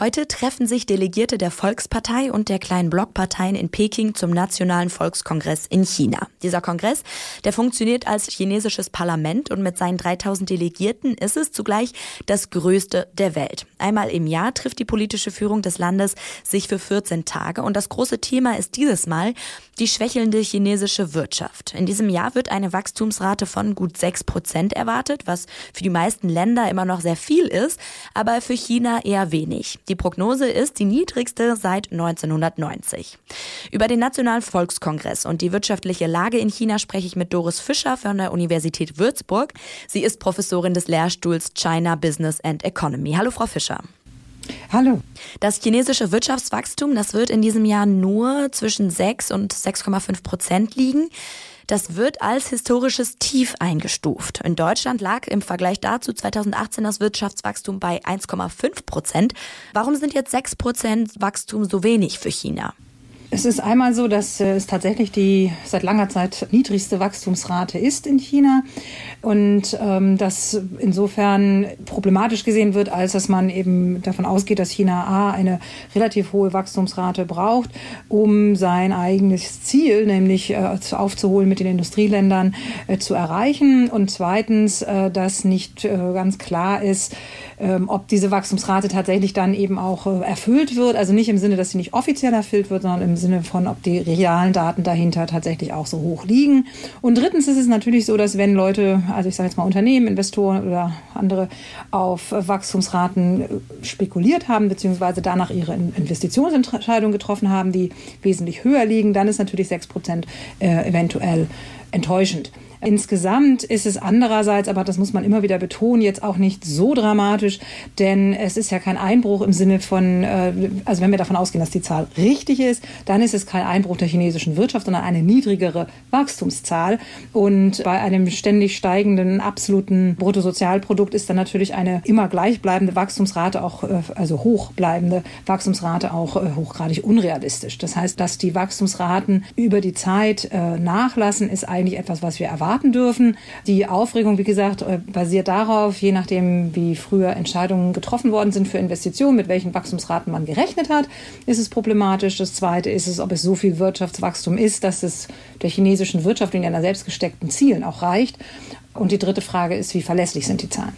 Heute treffen sich Delegierte der Volkspartei und der kleinen Blockparteien in Peking zum Nationalen Volkskongress in China. Dieser Kongress, der funktioniert als chinesisches Parlament und mit seinen 3000 Delegierten ist es zugleich das größte der Welt. Einmal im Jahr trifft die politische Führung des Landes sich für 14 Tage und das große Thema ist dieses Mal die schwächelnde chinesische Wirtschaft. In diesem Jahr wird eine Wachstumsrate von gut 6 Prozent erwartet, was für die meisten Länder immer noch sehr viel ist, aber für China eher wenig. Die Prognose ist die niedrigste seit 1990. Über den Nationalen Volkskongress und die wirtschaftliche Lage in China spreche ich mit Doris Fischer von der Universität Würzburg. Sie ist Professorin des Lehrstuhls China Business and Economy. Hallo, Frau Fischer. Hallo. Das chinesische Wirtschaftswachstum, das wird in diesem Jahr nur zwischen 6 und 6,5 Prozent liegen. Das wird als historisches Tief eingestuft. In Deutschland lag im Vergleich dazu 2018 das Wirtschaftswachstum bei 1,5 Prozent. Warum sind jetzt 6 Prozent Wachstum so wenig für China? Es ist einmal so, dass es tatsächlich die seit langer Zeit niedrigste Wachstumsrate ist in China und ähm, das insofern problematisch gesehen wird, als dass man eben davon ausgeht, dass China A eine relativ hohe Wachstumsrate braucht, um sein eigenes Ziel, nämlich äh, aufzuholen mit den Industrieländern, äh, zu erreichen. Und zweitens, äh, dass nicht äh, ganz klar ist, ähm, ob diese Wachstumsrate tatsächlich dann eben auch äh, erfüllt wird, also nicht im Sinne, dass sie nicht offiziell erfüllt wird, sondern im Sinne von, ob die realen Daten dahinter tatsächlich auch so hoch liegen. Und drittens ist es natürlich so, dass wenn Leute, also ich sage jetzt mal Unternehmen, Investoren oder andere auf Wachstumsraten äh, spekuliert haben, beziehungsweise danach ihre Investitionsentscheidungen getroffen haben, die wesentlich höher liegen, dann ist natürlich 6 Prozent äh, eventuell enttäuschend. Insgesamt ist es andererseits, aber das muss man immer wieder betonen, jetzt auch nicht so dramatisch, denn es ist ja kein Einbruch im Sinne von, äh, also wenn wir davon ausgehen, dass die Zahl richtig ist, dann ist es kein Einbruch der chinesischen Wirtschaft, sondern eine niedrigere Wachstumszahl. Und bei einem ständig steigenden absoluten Bruttosozialprodukt ist dann natürlich eine immer gleichbleibende Wachstumsrate auch, äh, also hochbleibende Wachstumsrate auch äh, hochgradig unrealistisch. Das heißt, dass die Wachstumsraten über die Zeit nachlassen, ist eigentlich etwas, was wir erwarten erwarten dürfen. Die Aufregung, wie gesagt, äh, basiert darauf, je nachdem, wie früher Entscheidungen getroffen worden sind für Investitionen, mit welchen Wachstumsraten man gerechnet hat, ist es problematisch. Das Zweite ist es, ob es so viel Wirtschaftswachstum ist, dass es der chinesischen Wirtschaft in ihren selbst gesteckten Zielen auch reicht. Und die dritte Frage ist, wie verlässlich sind die Zahlen?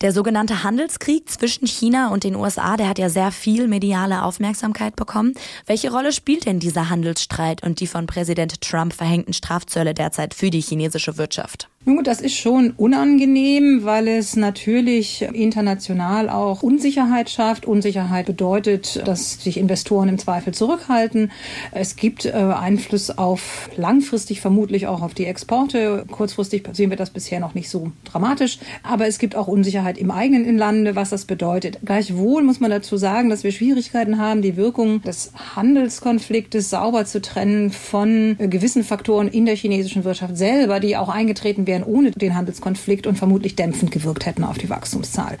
Der sogenannte Handelskrieg zwischen China und den USA, der hat ja sehr viel mediale Aufmerksamkeit bekommen. Welche Rolle spielt denn dieser Handelsstreit und die von Präsident Trump verhängten Strafzölle derzeit für die chinesische Wirtschaft? Nun, das ist schon unangenehm, weil es natürlich international auch Unsicherheit schafft. Unsicherheit bedeutet, dass sich Investoren im Zweifel zurückhalten. Es gibt äh, Einfluss auf langfristig vermutlich auch auf die Exporte. Kurzfristig sehen wir das bisher noch nicht so dramatisch. Aber es gibt auch Unsicherheit im eigenen Inlande, was das bedeutet. Gleichwohl muss man dazu sagen, dass wir Schwierigkeiten haben, die Wirkung des Handelskonfliktes sauber zu trennen von äh, gewissen Faktoren in der chinesischen Wirtschaft selber, die auch eingetreten wären ohne den Handelskonflikt und vermutlich dämpfend gewirkt hätten auf die Wachstumszahl.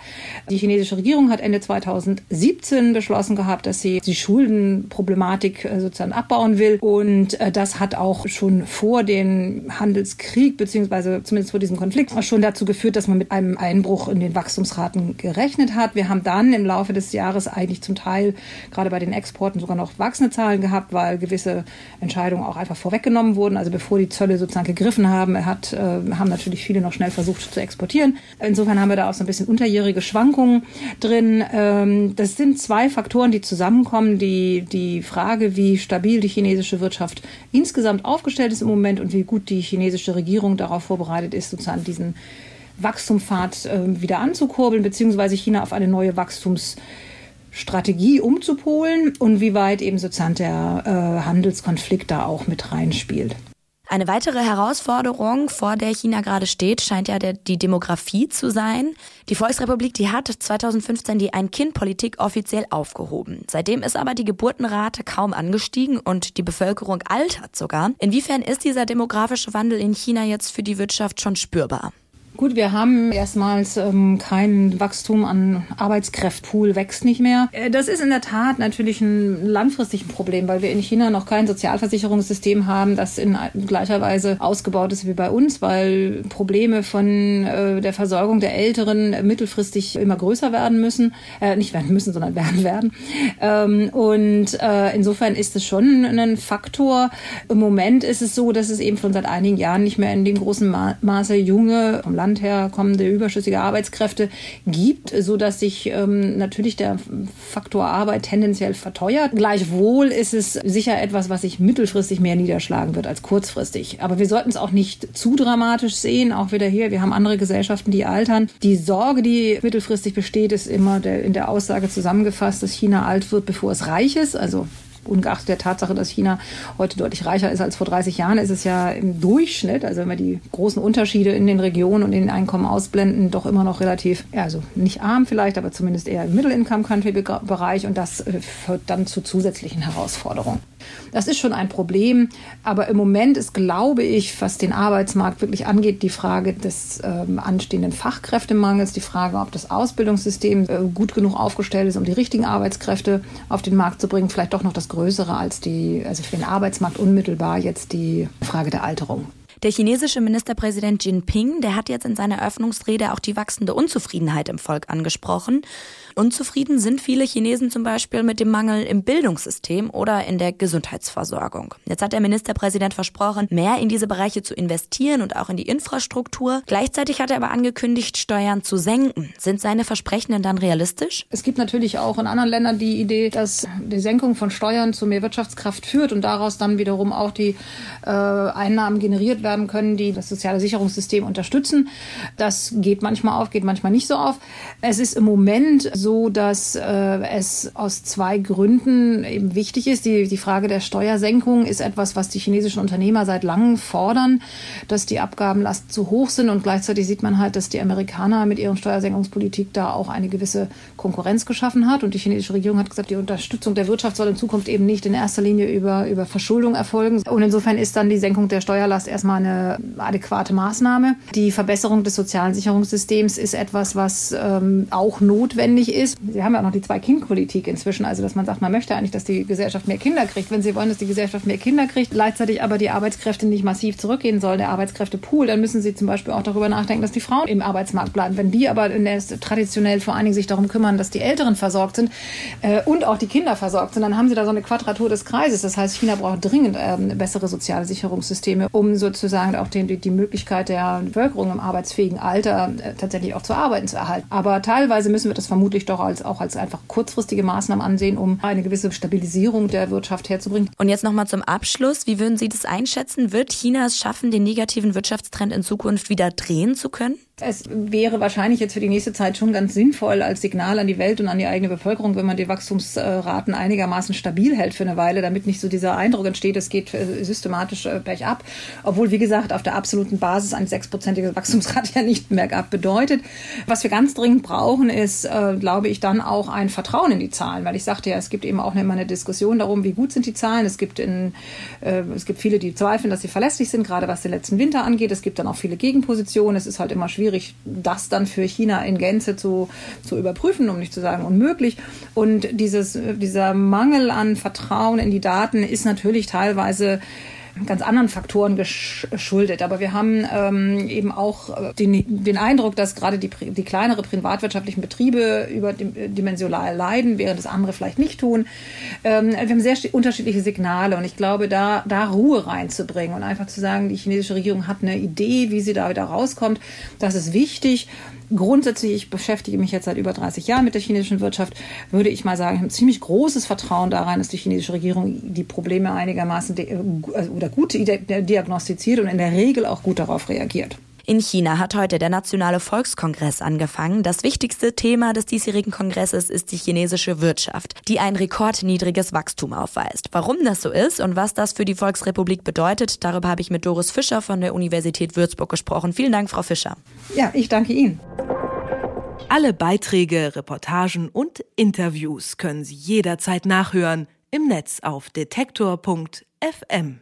Die chinesische Regierung hat Ende 2017 beschlossen gehabt, dass sie die Schuldenproblematik äh, sozusagen abbauen will und äh, das hat auch schon vor dem Handelskrieg beziehungsweise zumindest vor diesem Konflikt schon dazu geführt, dass man mit einem Einbruch in den Wachstumsraten gerechnet hat. Wir haben dann im Laufe des Jahres eigentlich zum Teil gerade bei den Exporten sogar noch wachsende Zahlen gehabt, weil gewisse Entscheidungen auch einfach vorweggenommen wurden. Also bevor die Zölle sozusagen gegriffen haben, hat, äh, haben natürlich viele noch schnell versucht zu exportieren. Insofern haben wir da auch so ein bisschen unterjährige Schwankungen drin. Ähm, das sind zwei Faktoren, die zusammenkommen. Die, die Frage, wie stabil die chinesische Wirtschaft insgesamt aufgestellt ist im Moment und wie gut die chinesische Regierung darauf vorbereitet ist, sozusagen diesen Wachstumspfad äh, wieder anzukurbeln, beziehungsweise China auf eine neue Wachstumsstrategie umzupolen und wie weit eben sozusagen der äh, Handelskonflikt da auch mit reinspielt. Eine weitere Herausforderung, vor der China gerade steht, scheint ja der, die Demografie zu sein. Die Volksrepublik, die hat 2015 die Ein-Kind-Politik offiziell aufgehoben. Seitdem ist aber die Geburtenrate kaum angestiegen und die Bevölkerung altert sogar. Inwiefern ist dieser demografische Wandel in China jetzt für die Wirtschaft schon spürbar? Gut, wir haben erstmals ähm, kein Wachstum an Arbeitskräftpool, wächst nicht mehr. Äh, das ist in der Tat natürlich ein langfristiges Problem, weil wir in China noch kein Sozialversicherungssystem haben, das in gleicher Weise ausgebaut ist wie bei uns, weil Probleme von äh, der Versorgung der Älteren mittelfristig immer größer werden müssen, äh, nicht werden müssen, sondern werden werden. Ähm, und äh, insofern ist es schon ein Faktor. Im Moment ist es so, dass es eben schon seit einigen Jahren nicht mehr in dem großen Ma Maße junge vom Land Land herkommende überschüssige Arbeitskräfte gibt, so dass sich ähm, natürlich der Faktor Arbeit tendenziell verteuert. Gleichwohl ist es sicher etwas, was sich mittelfristig mehr niederschlagen wird als kurzfristig. Aber wir sollten es auch nicht zu dramatisch sehen. Auch wieder hier, wir haben andere Gesellschaften, die altern. Die Sorge, die mittelfristig besteht, ist immer der, in der Aussage zusammengefasst, dass China alt wird, bevor es reich ist. Also ungeachtet der Tatsache, dass China heute deutlich reicher ist als vor 30 Jahren, ist es ja im Durchschnitt, also wenn wir die großen Unterschiede in den Regionen und in den Einkommen ausblenden, doch immer noch relativ, also nicht arm vielleicht, aber zumindest eher im Middle-Income-Country-Bereich und das äh, führt dann zu zusätzlichen Herausforderungen. Das ist schon ein Problem, aber im Moment ist, glaube ich, was den Arbeitsmarkt wirklich angeht, die Frage des ähm, anstehenden Fachkräftemangels, die Frage, ob das Ausbildungssystem äh, gut genug aufgestellt ist, um die richtigen Arbeitskräfte auf den Markt zu bringen, vielleicht doch noch das Größere als die, also für den Arbeitsmarkt unmittelbar jetzt die Frage der Alterung. Der chinesische Ministerpräsident Jinping, der hat jetzt in seiner Eröffnungsrede auch die wachsende Unzufriedenheit im Volk angesprochen. Unzufrieden sind viele Chinesen zum Beispiel mit dem Mangel im Bildungssystem oder in der Gesundheitsversorgung. Jetzt hat der Ministerpräsident versprochen, mehr in diese Bereiche zu investieren und auch in die Infrastruktur. Gleichzeitig hat er aber angekündigt, Steuern zu senken. Sind seine Versprechen denn dann realistisch? Es gibt natürlich auch in anderen Ländern die Idee, dass die Senkung von Steuern zu mehr Wirtschaftskraft führt und daraus dann wiederum auch die äh, Einnahmen generiert werden können, die das soziale Sicherungssystem unterstützen. Das geht manchmal auf, geht manchmal nicht so auf. Es ist im Moment so, dass äh, es aus zwei Gründen eben wichtig ist. Die, die Frage der Steuersenkung ist etwas, was die chinesischen Unternehmer seit langem fordern, dass die Abgabenlasten zu hoch sind. Und gleichzeitig sieht man halt, dass die Amerikaner mit ihren Steuersenkungspolitik da auch eine gewisse Konkurrenz geschaffen hat. Und die chinesische Regierung hat gesagt, die Unterstützung der Wirtschaft soll in Zukunft eben nicht in erster Linie über, über Verschuldung erfolgen. Und insofern ist dann die Senkung der Steuerlast erstmal eine adäquate Maßnahme. Die Verbesserung des sozialen Sicherungssystems ist etwas, was ähm, auch notwendig ist Sie haben ja auch noch die Zwei-Kind-Politik inzwischen, also dass man sagt, man möchte eigentlich, dass die Gesellschaft mehr Kinder kriegt. Wenn Sie wollen, dass die Gesellschaft mehr Kinder kriegt, gleichzeitig aber die Arbeitskräfte nicht massiv zurückgehen sollen, der Arbeitskräftepool, dann müssen Sie zum Beispiel auch darüber nachdenken, dass die Frauen im Arbeitsmarkt bleiben. Wenn die aber traditionell vor allen Dingen sich darum kümmern, dass die Älteren versorgt sind äh, und auch die Kinder versorgt sind, dann haben Sie da so eine Quadratur des Kreises. Das heißt, China braucht dringend ähm, bessere soziale Sicherungssysteme, um sozusagen auch die, die Möglichkeit der Bevölkerung im arbeitsfähigen Alter äh, tatsächlich auch zu arbeiten zu erhalten. Aber teilweise müssen wir das vermutlich doch als, auch als einfach kurzfristige Maßnahmen ansehen, um eine gewisse Stabilisierung der Wirtschaft herzubringen. Und jetzt nochmal zum Abschluss. Wie würden Sie das einschätzen? Wird China es schaffen, den negativen Wirtschaftstrend in Zukunft wieder drehen zu können? Es wäre wahrscheinlich jetzt für die nächste Zeit schon ganz sinnvoll als Signal an die Welt und an die eigene Bevölkerung, wenn man die Wachstumsraten einigermaßen stabil hält für eine Weile, damit nicht so dieser Eindruck entsteht, es geht äh, systematisch äh, bergab. Obwohl, wie gesagt, auf der absoluten Basis eine sechsprozentige Wachstumsrate ja nicht bergab bedeutet. Was wir ganz dringend brauchen, ist, äh, glaube ich, dann auch ein Vertrauen in die Zahlen, weil ich sagte ja, es gibt eben auch immer eine Diskussion darum, wie gut sind die Zahlen. Es gibt, in, es gibt viele, die zweifeln, dass sie verlässlich sind, gerade was den letzten Winter angeht. Es gibt dann auch viele Gegenpositionen. Es ist halt immer schwierig, schwierig, das dann für China in Gänze zu, zu überprüfen, um nicht zu sagen unmöglich. Und dieses, dieser Mangel an Vertrauen in die Daten ist natürlich teilweise ganz anderen Faktoren geschuldet. Aber wir haben ähm, eben auch äh, den, den Eindruck, dass gerade die, die kleinere privatwirtschaftlichen Betriebe überdimensional leiden, während es andere vielleicht nicht tun. Ähm, wir haben sehr unterschiedliche Signale und ich glaube, da, da Ruhe reinzubringen und einfach zu sagen, die chinesische Regierung hat eine Idee, wie sie da wieder rauskommt, das ist wichtig grundsätzlich, ich beschäftige mich jetzt seit über 30 Jahren mit der chinesischen Wirtschaft, würde ich mal sagen, ich habe ziemlich großes Vertrauen daran, dass die chinesische Regierung die Probleme einigermaßen äh, oder gut diagnostiziert und in der Regel auch gut darauf reagiert. In China hat heute der Nationale Volkskongress angefangen. Das wichtigste Thema des diesjährigen Kongresses ist die chinesische Wirtschaft, die ein rekordniedriges Wachstum aufweist. Warum das so ist und was das für die Volksrepublik bedeutet, darüber habe ich mit Doris Fischer von der Universität Würzburg gesprochen. Vielen Dank, Frau Fischer. Ja, ich danke Ihnen. Alle Beiträge, Reportagen und Interviews können Sie jederzeit nachhören im Netz auf detektor.fm.